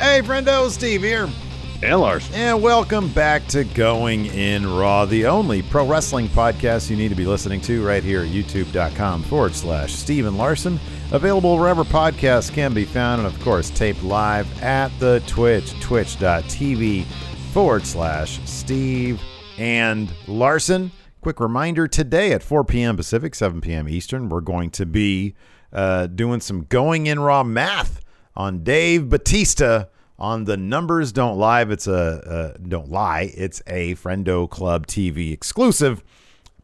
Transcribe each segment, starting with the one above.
Hey, friendo, Steve here. And Lars. And welcome back to Going in Raw, the only pro wrestling podcast you need to be listening to right here at youtube.com forward slash Steven Larson. Available wherever podcasts can be found, and of course, taped live at the Twitch, twitch.tv forward slash Steve and Larson. Quick reminder today at 4 p.m. Pacific, 7 p.m. Eastern, we're going to be uh, doing some Going in Raw math on Dave Batista on the numbers don't lie. It's a uh, don't lie. It's a Friendo Club TV exclusive.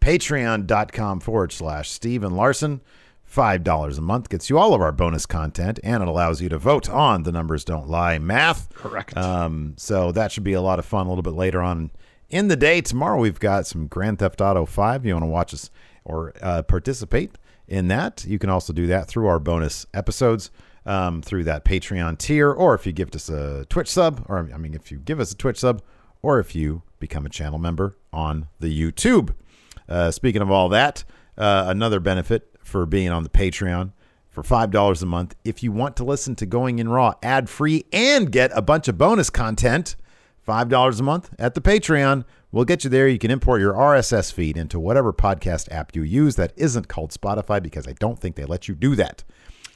Patreon.com forward slash Steven Larson. Five dollars a month gets you all of our bonus content, and it allows you to vote on the numbers don't lie math. Correct. Um, so that should be a lot of fun. A little bit later on in the day tomorrow, we've got some Grand Theft Auto Five. You want to watch us or uh, participate in that? You can also do that through our bonus episodes um, through that Patreon tier, or if you give us a Twitch sub, or I mean, if you give us a Twitch sub, or if you become a channel member on the YouTube. Uh, speaking of all that, uh, another benefit for being on the Patreon for $5 a month. If you want to listen to Going in Raw ad free and get a bunch of bonus content, $5 a month at the Patreon. We'll get you there. You can import your RSS feed into whatever podcast app you use that isn't called Spotify because I don't think they let you do that.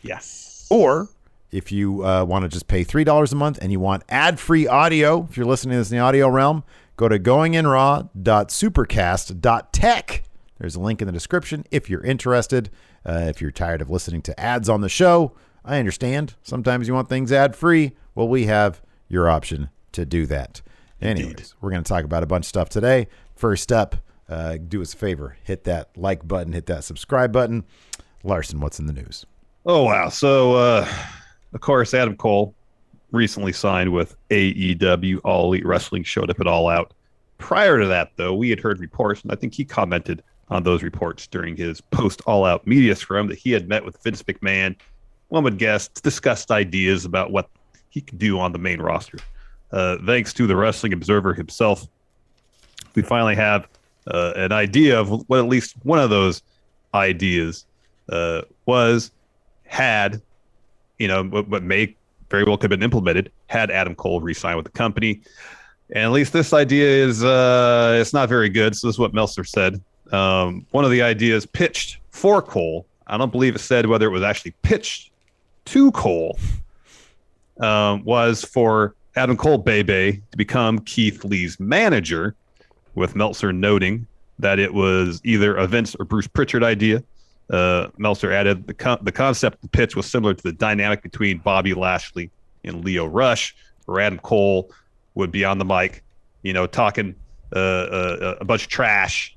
Yes. Or if you uh, want to just pay $3 a month and you want ad free audio, if you're listening to this in the audio realm, go to goinginraw.supercast.tech. There's a link in the description if you're interested. Uh, if you're tired of listening to ads on the show, I understand. Sometimes you want things ad free. Well, we have your option to do that. Anyways, Indeed. we're going to talk about a bunch of stuff today. First up, uh, do us a favor hit that like button, hit that subscribe button. Larson, what's in the news? Oh wow. So uh of course Adam Cole recently signed with AEW All Elite Wrestling showed up at All Out. Prior to that though, we had heard reports and I think he commented on those reports during his post All Out media scrum that he had met with Vince McMahon, one would guess, discussed ideas about what he could do on the main roster. Uh, thanks to the Wrestling Observer himself, we finally have uh, an idea of what at least one of those ideas uh, was had, you know, what, what may very well could have been implemented had Adam Cole re-signed with the company. And at least this idea is uh, it's not very good. So this is what Meltzer said. Um, one of the ideas pitched for Cole. I don't believe it said whether it was actually pitched to Cole. Um, was for Adam Cole Bebe to become Keith Lee's manager, with Meltzer noting that it was either a Vince or Bruce Pritchard idea. Uh, Meltzer added the con- the concept the pitch was similar to the dynamic between Bobby Lashley and Lio Rush, where Adam Cole would be on the mic, you know, talking uh, uh, a bunch of trash,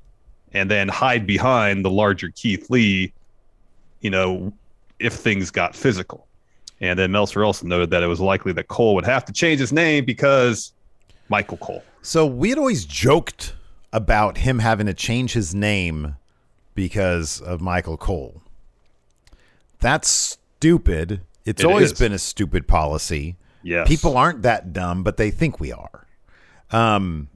and then hide behind the larger Keith Lee, you know, if things got physical. And then Meltzer also noted that it was likely that Cole would have to change his name because Michael Cole. So we had always joked about him having to change his name because of Michael Cole. That's stupid. It's It always is. been a stupid policy. Yes. People aren't that dumb, but they think we are. Um,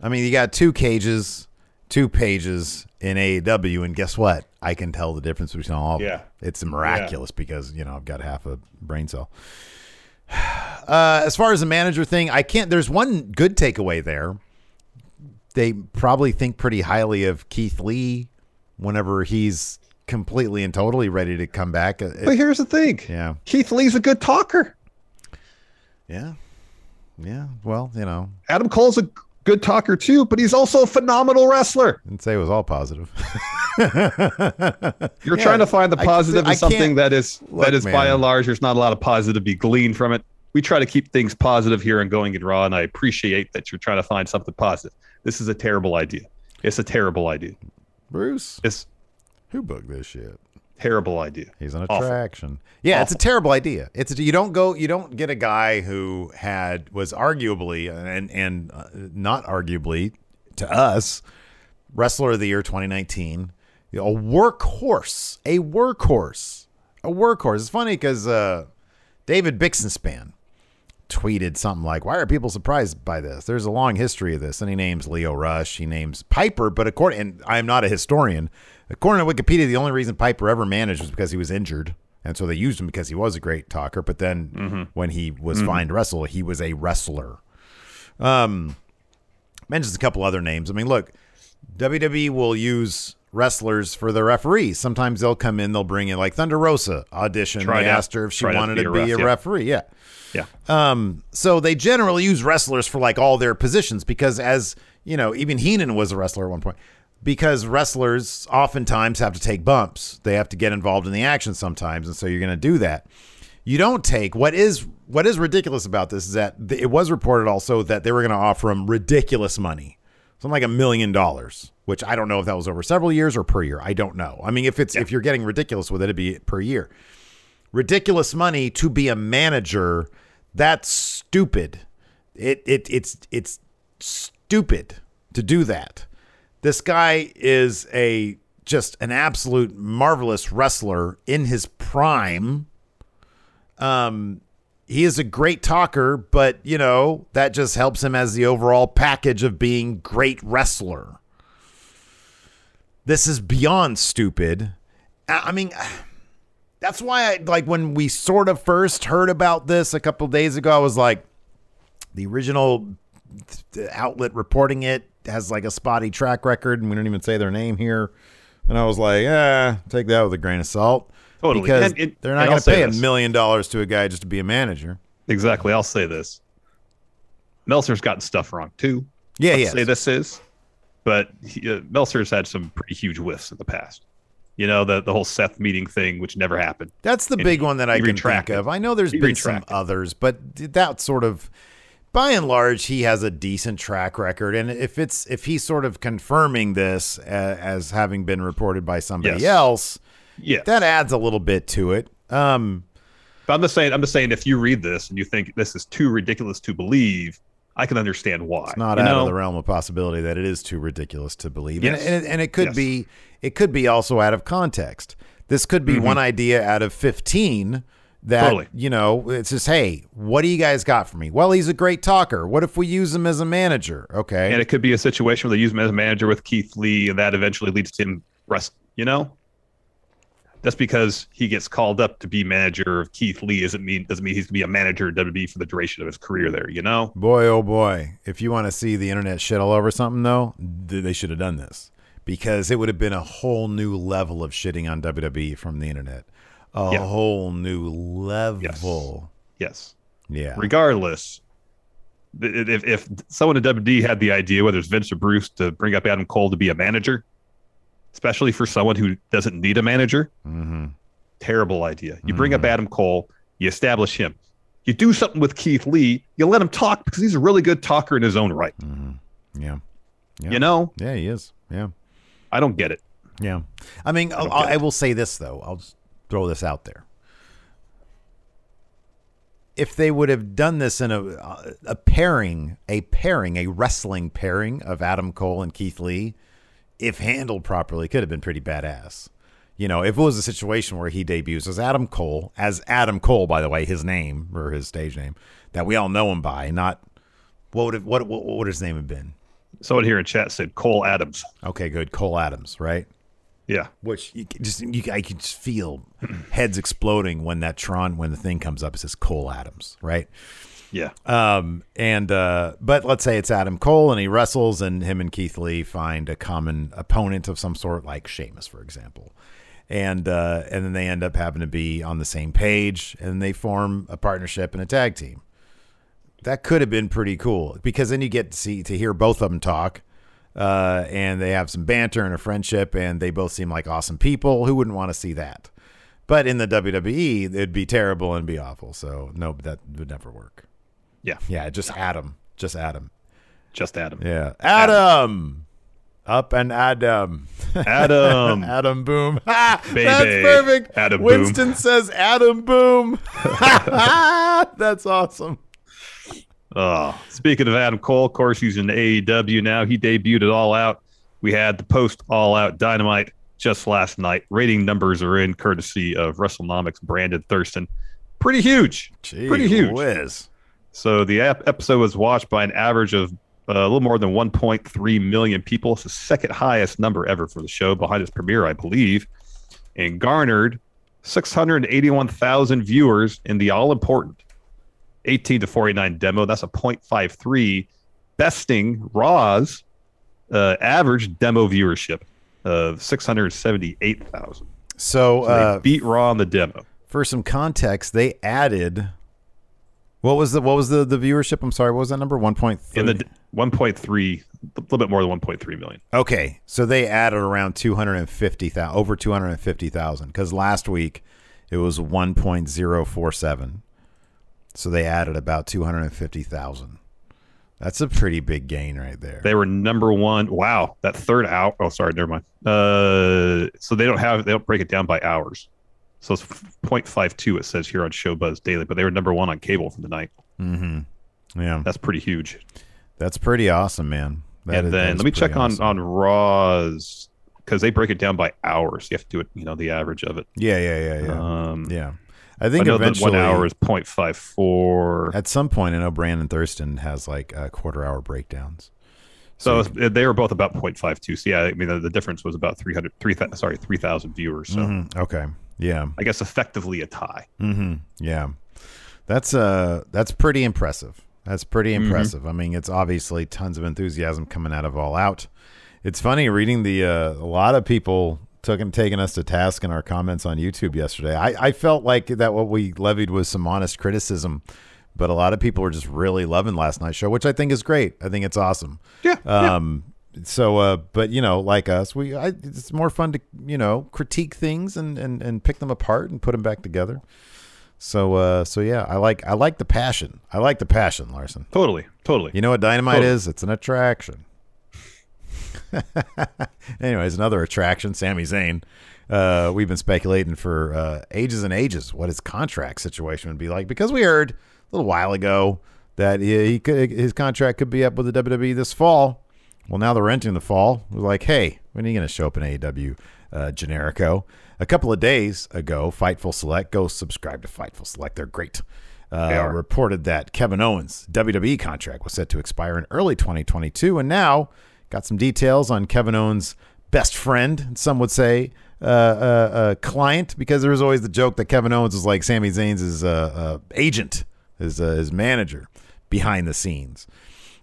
I mean, you got two cages, two pages in AEW, and guess what? I can tell the difference between all of them. Yeah. It's miraculous because, you know, I've got half a brain cell. Uh, as far as the manager thing, I can't. There's one good takeaway there. They probably think pretty highly of Keith Lee whenever he's completely and totally ready to come back. Uh, But here's the thing. yeah, Keith Lee's a good talker. yeah, yeah. Well, you know, Adam Cole's a good talker too, but he's also a phenomenal wrestler. didn't say it was all positive. You're Yeah, trying to find the positive I in something that is Look, that is by and large there's not a lot of positive to be gleaned from it. We try to keep things positive here and going in raw, and I appreciate that you're trying to find something positive. This is a terrible idea. It's a terrible idea. Bruce, It's who booked this shit? terrible idea. He's an Awful. attraction. Yeah, it's a terrible idea. It's a, you don't go you don't get a guy who had was arguably and and uh, not arguably to us wrestler of the year 2019, you know, a workhorse, a workhorse, a workhorse. It's funny because uh, David Bixenspan tweeted something like, "Why are people surprised by this?" There's a long history of this, and he names Lio Rush, he names Piper, but according and I am not a historian. According to Wikipedia, the only reason Piper ever managed was because he was injured, and so they used him because he was a great talker. But then when he was fine to wrestle, he was a wrestler. Um, mentions a couple other names. I mean, look, WWE will use wrestlers for the referees. Sometimes they'll come in, they'll bring in like Thunder Rosa audition. Tried they out- asked her if she tried wanted to be, a, ref, yeah. referee. Yeah. Yeah. Um, so they generally use wrestlers for like all their positions because, as you know, even Heenan was a wrestler at one point. Because wrestlers oftentimes have to take bumps, they have to get involved in the action sometimes, and so you're going to do that. You don't take what is what is ridiculous about this is that it was reported also that they were going to offer him ridiculous money, something like a million dollars, which I don't know if that was over several years or per year. I don't know. I mean, if it's if you're getting ridiculous with it, it'd be per year. Ridiculous money to be a manager that's stupid. It, it it's it's stupid to do that. This guy is a just an absolute marvelous wrestler in his prime. Um he is a great talker but you know that just helps him as the overall package of being great wrestler this is beyond stupid i mean that's why I like when we sort of first heard about this a couple days ago. I was like, the original outlet reporting it has like a spotty track record, and we don't even say their name here. And I was like, yeah, take that with a grain of salt, Totally. because And it- they're not going to pay a million dollars to a guy just to be a manager. Exactly. I'll say this. Meltzer's gotten stuff wrong too. Yeah, yeah. say this is, but he, uh, Meltzer's had some pretty huge whiffs in the past. You know, the the whole Seth meeting thing, which never happened. That's the And big he- one that I can think of. I know there's He been some others, but that sort of by and large he has a decent track record and if it's if he's sort of confirming this uh, as having been reported by somebody Yes. else, Yeah. that adds a little bit to it. Um But I'm just saying. I'm just saying. If you read this and you think this is too ridiculous to believe, I can understand why. It's not you out know? of the realm of possibility that it is too ridiculous to believe, Yes. and, and, and it could Yes. be it could be also out of context. This could be one idea out of fifteen that Mm-hmm. Totally. you know it's just hey, what do you guys got for me? Well, he's a great talker. What if we use him as a manager? Okay, And it could be a situation where they use him as a manager with Keith Lee, and that eventually leads to him rest. You know, just because he gets called up to be manager of Keith Lee doesn't mean doesn't mean he's gonna be a manager of WWE for the duration of his career there. You know, boy, oh boy, if you want to see the internet shit all over something, though, they should have done this because it would have been a whole new level of shitting on WWE from the internet, a Yeah. whole new level. yes. Yeah. Regardless, if if someone at WWE had the idea, whether it's Vince or Bruce, to bring up Adam Cole to be a manager, especially for someone who doesn't need a manager, Mm-hmm. terrible idea. You bring up Adam Cole, you establish him. You do something with Keith Lee, you let him talk because he's a really good talker in his own right. Yeah. Yeah. You know, Yeah, he is. Yeah. I don't get it. Yeah. I mean, I'll, I'll- I will say this, though. I'll just throw this out there. If they would have done this in a, a pairing, a pairing, a wrestling pairing of Adam Cole and Keith Lee, if handled properly, could have been pretty badass. You know, if it was a situation where he debuts as Adam Cole, as Adam Cole, by the way, his name or his stage name that we all know him by, not what would have, what, what what would his name have been? Someone here in chat said Cole Adams. Okay, good, Cole Adams, right? Yeah. which you just you, I can just feel heads exploding when that Tron when the thing comes up. It says Cole Adams, right? Yeah. Um, and uh, but let's say it's Adam Cole and he wrestles, and him and Keith Lee find a common opponent of some sort, like Sheamus, for example. And uh, and then they end up having to be on the same page, and they form a partnership and a tag team. That could have been pretty cool because then you get to see to hear both of them talk, uh, and they have some banter and a friendship, and they both seem like awesome people. Who wouldn't want to see that? But in the WWE, it'd be terrible and be awful. So no, that would never work. Yeah. Yeah, just Adam. Just Adam. Just Adam. Yeah. Adam. Up and Adam. Adam. Adam Boom. Ha! Baby. That's perfect. Adam Boom. Winston says Adam Boom. That's awesome. Oh, speaking of Adam Cole, of course, he's in AEW now. He debuted it all out. We had the post all out dynamite just last night. Rating numbers are in courtesy of WrestleNomics Brandon Thurston. Pretty huge. Gee Pretty huge. Whiz. So the ep- episode was watched by an average of uh, a little more than 1.3 million people. It's the second highest number ever for the show, behind its premiere, I believe, and garnered 681,000 viewers in the all important 18 to 49 demo. That's a 0.53, besting Raw's uh, average demo viewership of 678,000. So, So uh, they beat Raw on the demo. for some context, they added. What was the what was the, the viewership? I'm sorry, what was that number? One point In the 1.3, a little bit more than 1.3 million. Okay, so they added around two hundred and fifty thousand, over two hundred and fifty thousand, because last week it was one point zero four seven. So they added about two hundred and fifty thousand. That's a pretty big gain right there. They were number one. Wow, that third hour. Oh, sorry, never mind. Uh, so they don't have they don't break it down by hours. So it's 0.52 it says here on Showbuzz Daily, but they were number one on cable for the night. mm-hmm. Yeah, That's pretty huge. that's pretty awesome, man. That and is- then let me check on awesome. on Raw's because they break it down by hours. You have to do it, you know, the average of it. Yeah, yeah, yeah, yeah. Um, yeah. I I think know eventually one hour is 0.54. at some point. I know Brandon Thurston has like uh, quarter hour breakdowns. So it's- they were both about 0.52. So yeah, I mean the, the difference was about 300, 3,000 sorry, 3,000 viewers. So Mhm, okay, yeah. I guess effectively a tie. hmm Yeah, that's uh that's pretty impressive. That's pretty impressive. I mean, it's obviously tons of enthusiasm coming out of All Out. It's funny reading the uh, a lot of people took and taking us to task in our comments on YouTube yesterday. I, I felt like that what we levied was some honest criticism, but a lot of people were just really loving last night's show, which I think is great. I think it's awesome. Yeah. Um. So, uh, but you know, like us, we I, it's more fun to you know critique things and and and pick them apart and put them back together. So, uh, so yeah, I like I like the passion. I like the passion, Larson. Totally. Totally. You know what dynamite Totally. is? It's an attraction. Anyways, another attraction, Sami Zayn. Uh, we've been speculating for uh, ages and ages what his contract situation would be like because we heard a little while ago that he, he could his contract could be up with the WWE this fall. Well, now they're entering the fall. We're like, hey, when are you going to show up in AEW uh, Generico? A couple of days ago, Fightful Select, go subscribe to Fightful Select. They're great. Uh, They reported that Kevin Owens' WWE contract was set to expire in early 2022, and now got some details on Kevin Owens' best friend, some would say uh, uh, uh, client, because there was always the joke that Kevin Owens was like Sami Zayn's uh, uh, agent, his uh, his manager behind the scenes.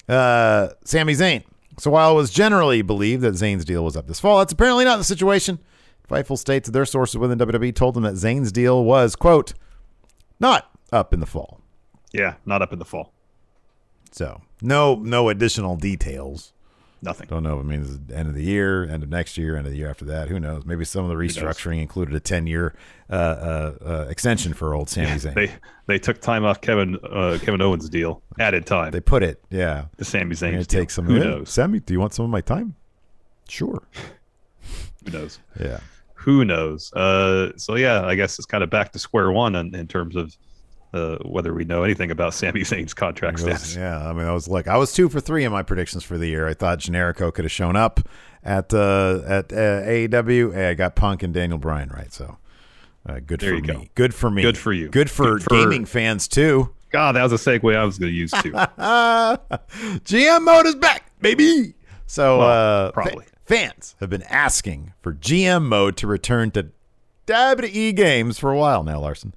Uh, Sami Zayn. So while it was generally believed that Zayn's deal was up this fall, that's apparently not the situation. Fightful states that their sources within WWE told them that Zayn's deal was, quote, not up in the fall. Yeah. Not up in the fall. So no no additional details. Nothing. Don't know if it means end of the year, end of next year, end of the year after that. Who knows? Maybe some of the restructuring included a ten year uh, uh, uh, extension for old Sami Zayn. They they took time off Kevin uh, Kevin Owens' deal, added time They put it, yeah. the Sami I'm deal. take some. Who knows? Sammy? Do you want some of my time? Sure. Who knows? Yeah. Who knows? Uh, so yeah, I guess it's kind of back to square one in, in terms of uh, whether we know anything about Sami Zayn's contract was- status. yeah, I mean, I was like, I was two for three in my predictions for the year. I thought Generico could have shown up at uh, at uh, AEW. Hey, I got Punk and Daniel Bryan right, so uh, good There for me. go. Good for me. Good for you. Good for, Good for- gaming fans too. God, that was a segue I was going to use too. GM mode is back, baby. So Well, uh, probably. fa- fans have been asking for GM mode to return to WWE games for a while now, Larson.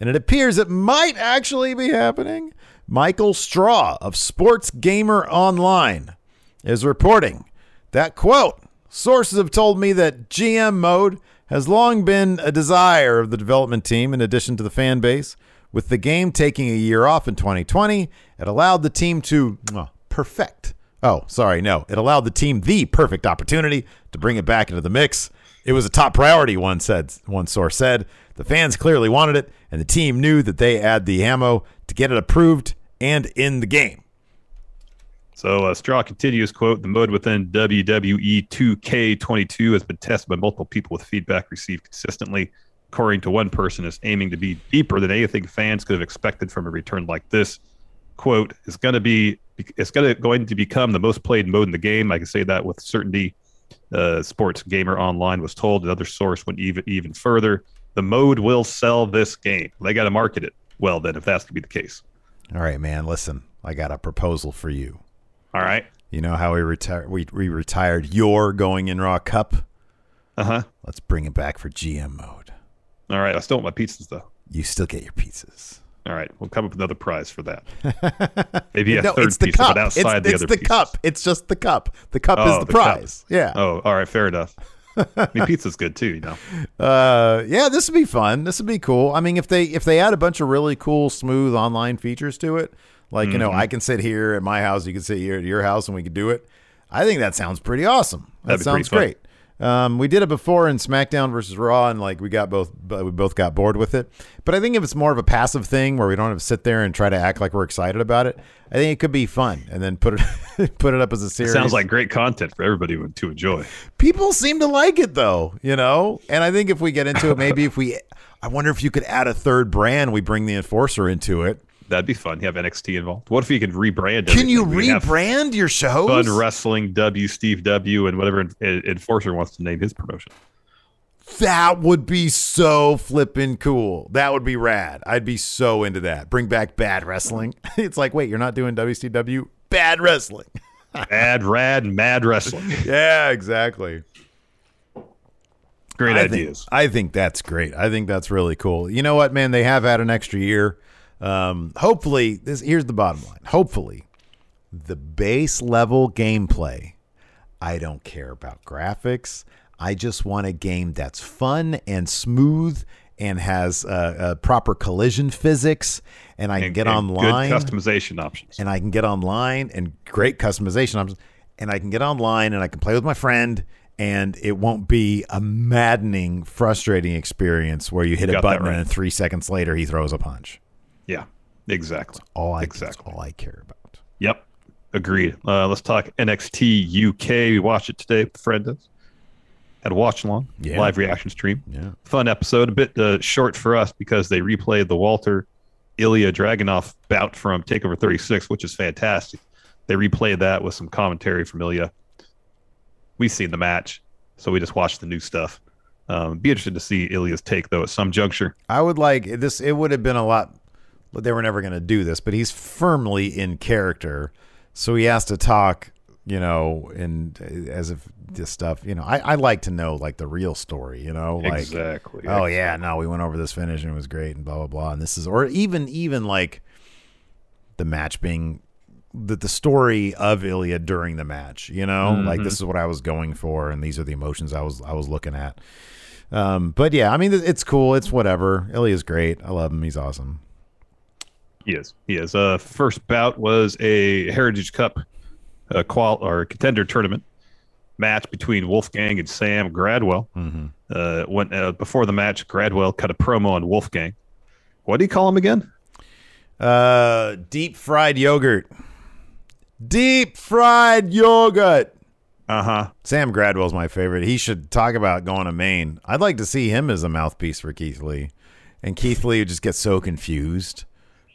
And it appears it might actually be happening. Michael Straw of Sports Gamer Online is reporting that quote, sources have told me that GM mode has long been a desire of the development team in addition to the fan base. With the game taking a year off in 2020, it allowed the team to perfect. Oh, sorry, no. It allowed the team the perfect opportunity to bring it back into the mix. It was a top priority, one said one source said. The fans clearly wanted it, and the team knew that they had the ammo to get it approved and in the game. So uh, Straw continues, quote, the mode within WWE 2K22 has been tested by multiple people with feedback received consistently. According to one person, is aiming to be deeper than anything fans could have expected from a return like this. Quote, it's going to be, it's going to going to become the most played mode in the game. I can say that with certainty. Uh, Sports Gamer Online was told. Another source went even even further. The mode will sell this game. They got to market it well. Then, if that's to be the case. All right, man. Listen, I got a proposal for you. All right. You know how we retired? We, we retired your going in raw cup. Uh huh. Let's bring it back for GM mode. All right. I still want my pizzas though. You still get your pizzas. All right. We'll come up with another prize for that. Maybe a no, third it's the pizza, cup. but outside it's the it's other the cup. It's just the cup. The cup Oh, is the, the cup. prize. Yeah. Oh, all right. Fair enough. I mean, pizza's good too. You know. Uh, yeah, this would be fun. This would be cool. I mean, if they if they add a bunch of really cool, smooth online features to it, like you Mm-hmm. know, I can sit here at my house, you can sit here at your house, and we could do it. I think that sounds pretty awesome. That That'd be pretty sounds fun. Um, we did it before in SmackDown versus Raw, and like we got both, we both got bored with it. But I think if it's more of a passive thing where we don't have to sit there and try to act like we're excited about it, I think it could be fun. And then put it put it up as a It series. sounds like great content for everybody to enjoy. people seem to like it though, you know. And I think if we get into it, maybe if we, I wonder if you could add a third brand. We bring the enforcer into it. That'd be fun. You have NXT involved. What if you could rebrand? Can you everything? We have rebrand your shows? Fun Wrestling W Steve W and whatever en- en- enforcer wants to name his promotion. That would be so flippin' cool. That would be rad. I'd be so into that. Bring back bad wrestling. It's like, wait, you're not doing WCW? Bad wrestling. Mad, rad, mad wrestling. yeah, exactly. Great I think- ideas. I think that's great. I think that's really cool. You know what, man? They have had an extra year. Um, hopefully, this here's the bottom line. Hopefully, the base level gameplay. I don't care about graphics. I just want a game that's fun and smooth and has uh, uh, proper collision physics, and I can And- get online Good customization options. and I can get online and great customization options, and I can get online and I can play with my friend, and it won't be a maddening, frustrating experience where you hit a button right. and three seconds later he throws a punch. Yeah, exactly. All I Exactly. that's all I care about. Yep. Agreed. Uh, let's talk NXT UK. We watched it today. with Friends had a watch along Yeah. live reaction stream. Yeah. Fun episode. A bit uh, short for us because they replayed the Walter Ilya Dragunov bout from Takeover 36, which is fantastic. They replayed that with some commentary from Ilya. We've seen the match, so we just watched the new stuff. Um, be interested to see Ilya's take though at some juncture. I would like this. It would have been a lot. But they were never going to do this. But he's firmly in character, so he has to talk. You know, and as if this stuff. You know, I, I like to know like the real story. You know, like exactly. oh yeah, no, we went over this finish and it was great and blah blah blah. And this is or even even like the match being the the story of Ilya during the match. You know, like this is what I was going for, and these are the emotions I was I was looking at. Um, but yeah, I mean, it's cool. It's whatever. Ilya's great. I love him. He's awesome. He is. He is. Uh, first bout was a Heritage Cup uh, qual or contender tournament match between Wolfgang and Sam Gradwell. Mm-hmm. Uh, when uh, before the match, Gradwell cut a promo on Wolfgang. What do you call him again? Uh, deep fried yogurt. Deep fried yogurt. Uh huh. Sam Gradwell's my favorite. He should talk about going to Maine. I'd like to see him as a mouthpiece for Keith Lee. And Keith Lee would just get so confused.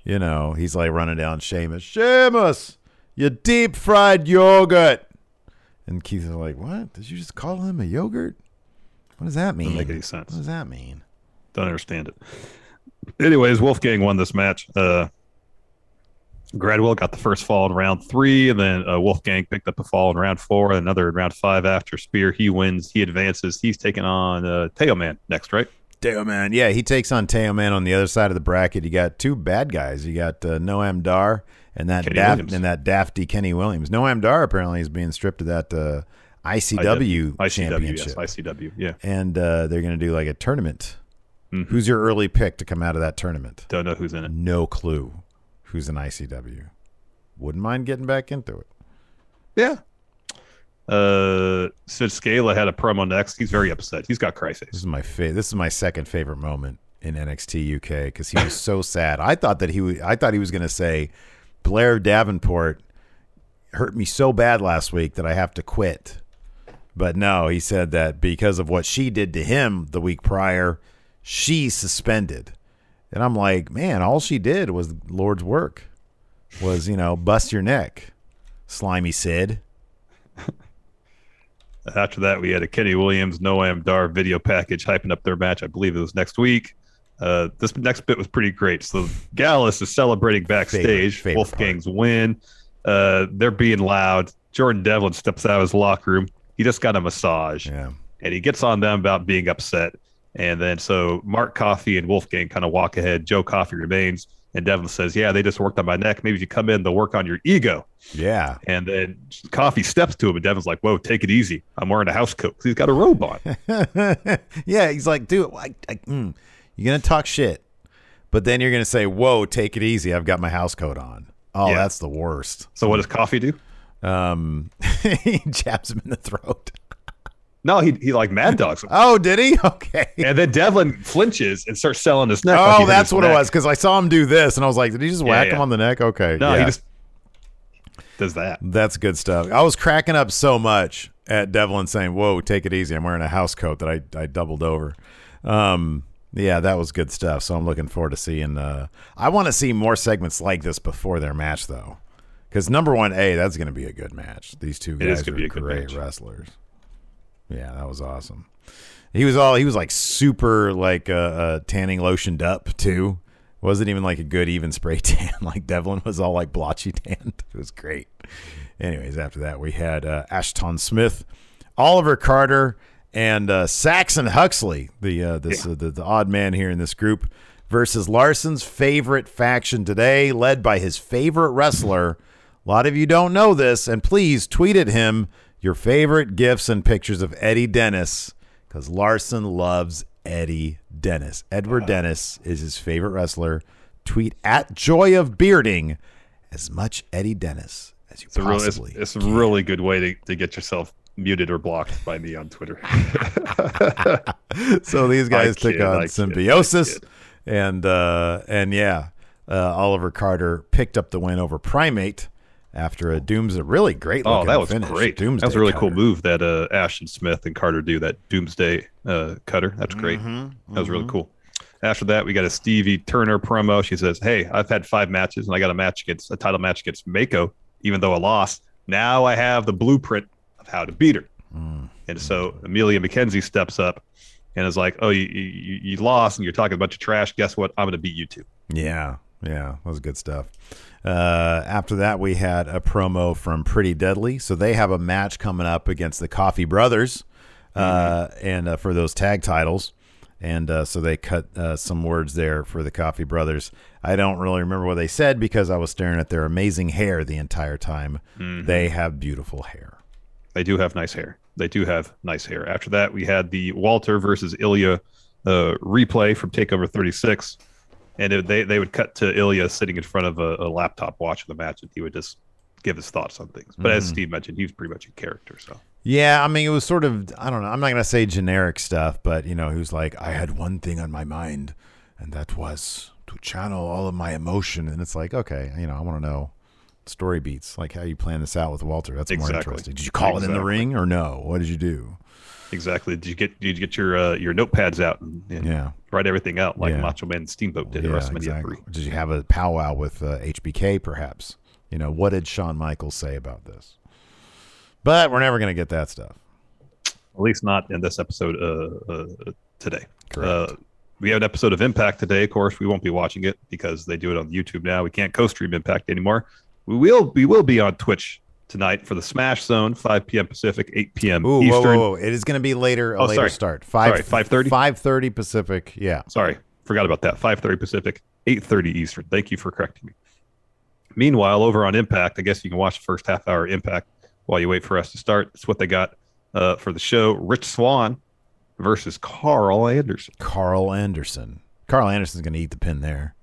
You know, he's like running down Sheamus. Sheamus, you deep fried yogurt. And Keith is like, What? Did you just call him a yogurt? What does that mean? Doesn't make any sense. What does that mean? Don't understand it. Anyways, Wolfgang won this match. Uh, Gradwell got the first fall in round three, and then uh, Wolfgang picked up a fall in round four, and another in round five after Spear. He wins. He advances. He's taking on uh, Teoman next, right? Teoman. Yeah, he takes on Teoman on the other side of the bracket. You got two bad guys. You got uh, Noam Dar and that Kenny daft and that dafty Kenny Williams. Noam Dar apparently is being stripped of that uh, ICW, ICW, championship, yes, ICW, yeah. and uh, they're going to do like a tournament. Mhm. Who's your early pick to come out of that tournament? Don't know who's in it. No clue. Who's an ICW? Wouldn't mind getting back into it. Yeah. Uh, Sid Scala had a promo next. He's very upset. He's got This is my fa- This is my second favorite moment in NXT UK because he was so sad. I thought that he would. I thought he was going to say, Blair Davenport, hurt me so bad last week that I have to quit. But no, he said that because of what she did to him the week prior, she's suspended. And I'm like, man, all she did was Lord's work. Was, you know, bust your neck, slimy Sid. After that, we had a Kenny Williams, Noam Dar video package hyping up their match. I believe it was next week. Uh, this next bit was pretty great. So Gallus is celebrating backstage. Favorite- favorite Wolfgang's win. Uh, they're being loud. Jordan Devlin steps out of his locker room. He just got a massage, Yeah. and he gets on them about being upset. And then so Mark Coffey and Wolfgang kind of walk ahead. Joe Coffey remains, and Devlin says, "Yeah, they just worked on my neck. Maybe if you come in, they'll work on your ego." Yeah. And then Coffey steps to him, and Devlin's like, "Whoa, take it easy. I'm wearing a house coat he's got a robe on." yeah, he's like, dude, I, I, mm, you're gonna talk shit, but then you're gonna say, "Whoa, take it easy. I've got my house coat on." Oh, Yeah. that's the worst. so what does Coffey do? Um, he jabs him in the throat. No, he he like mad dogs him. Oh, did he? Okay. And then Devlin flinches and starts selling his neck. Oh, hit that's what it was because I saw him do this, and I was like, "Did he just Yeah, whack yeah. him on the neck?" Okay, No, yeah. he just does that. that's good stuff. I was cracking up so much at Devlin saying, "Whoa, take it easy. I'm wearing a house coat that I I doubled over." Um, yeah, that was good stuff. So I'm looking forward to seeing. Uh, I want to see more segments like this before their match, though, because number one, a that's going to be a good match. These two guys are be a good great match. wrestlers. Yeah, that was awesome. He was all he was like super like uh, uh tanning lotioned up too. Wasn't even like a good even spray tan. Like Devlin was all like blotchy tanned. It was great. Anyways, after that we had uh, Ashton Smith, Oliver Carter, and uh, Saxon Huxley, the uh, this uh, the, the odd man here in this group, versus Larson's favorite faction today, led by his favorite wrestler. A lot of you don't know this, and please tweet at him your favorite gifs and pictures of Eddie Dennis because Larson loves Eddie Dennis. Edward Dennis is his favorite wrestler. Tweet at Joy of Bearding as much Eddie Dennis as you It's a really, it's, possibly. it's a really good way to, to get yourself muted or blocked by me on Twitter. so these guys took on I Symbiosis, kid. and uh, and yeah, uh, Oliver Carter picked up the win over Primate after a Dooms a Really great. oh, that was finish. great. Doomsday that was a really cool move that uh, Ashton Smith and Carter do that Doomsday uh, cutter. That's great. Mm-hmm, That was really cool. After that, we got a Stevie Turner promo. She says, "Hey, I've had five matches, and I got a match against a title match against Meiko, even though I lost. Now I have the blueprint of how to beat her." Mm. And so Emilia McKenzie steps up and is like, "Oh, you, you, you lost, and you're talking a bunch of trash. Guess what? I'm going to beat you too." Yeah, yeah, that was good stuff. Uh, after that, we had a promo from Pretty Deadly. So they have a match coming up against the Coffey Brothers, uh, and uh, for those tag titles. And uh, so they cut uh, some words there for the Coffey Brothers. I don't really remember what they said because I was staring at their amazing hair the entire time. They have beautiful hair. They do have nice hair. They do have nice hair. After that, we had the Walter versus Ilya uh, replay from Takeover 36, and it, they they would cut to Ilya sitting in front of a, a laptop watching the match, and he would just give his thoughts on things. But as mm-hmm. Steve mentioned, he was pretty much a character. So Yeah, I mean, it was sort of, I don't know, I'm not going to say generic stuff, but, you know, he was like, I had one thing on my mind, and that was to channel all of my emotion. And it's like, okay, you know, I want to know story beats, like how you plan this out with Walter. That's more interesting. Did you call it in the ring or no? What did you do? Exactly, did you get did you get your uh, your notepads out and, and Yeah. write everything out like Yeah. Macho Man Steamboat did at WrestleMania exactly. three? Did you have a powwow with uh, HBK, perhaps? You know, what did Shawn Michaels say about this? But we're never going to get that stuff. At least not in this episode uh, uh, today. Correct. Uh, we have an episode of Impact today. Of course, we won't be watching it because they do it on YouTube now. We can't co-stream Impact anymore. We will we will be on Twitch tonight for the Smash Zone, 5 p.m. Pacific, 8 p.m. Ooh, whoa, Eastern. whoa, whoa. It is going to be later, a Oh, later sorry. start. Five, Sorry, 5:30? 5.30 Pacific. Yeah. Sorry, forgot about that. 5:30 Pacific, 8:30 Eastern. Thank you for correcting me. Meanwhile, over on Impact, I guess you can watch the first half hour Impact while you wait for us to start. It's what they got uh, for the show. Rich Swann versus Karl Anderson. Karl Anderson. Karl Anderson's going to eat the pin there.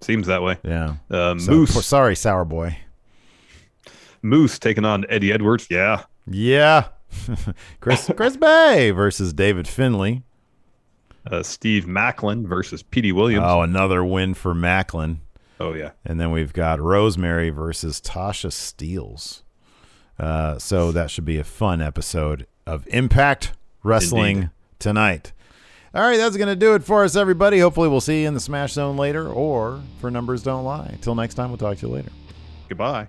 Seems that way. Yeah. Uh, So, Moose sorry, sour boy. Moose taking on Eddie Edwards. Yeah, Yeah. Chris Chris Bey versus David Finlay. uh, Steve Maclin versus Petey Williams. Oh, another win for Maclin. Oh yeah, And then we've got Rosemary versus Tasha Steelz. Uh, so that should be a fun episode of Impact Wrestling Indeed. tonight. All right, that's going to do it for us, everybody. Hopefully, we'll see you in the Smash Zone later or for Numbers Don't Lie. Till next time, we'll talk to you later. Goodbye.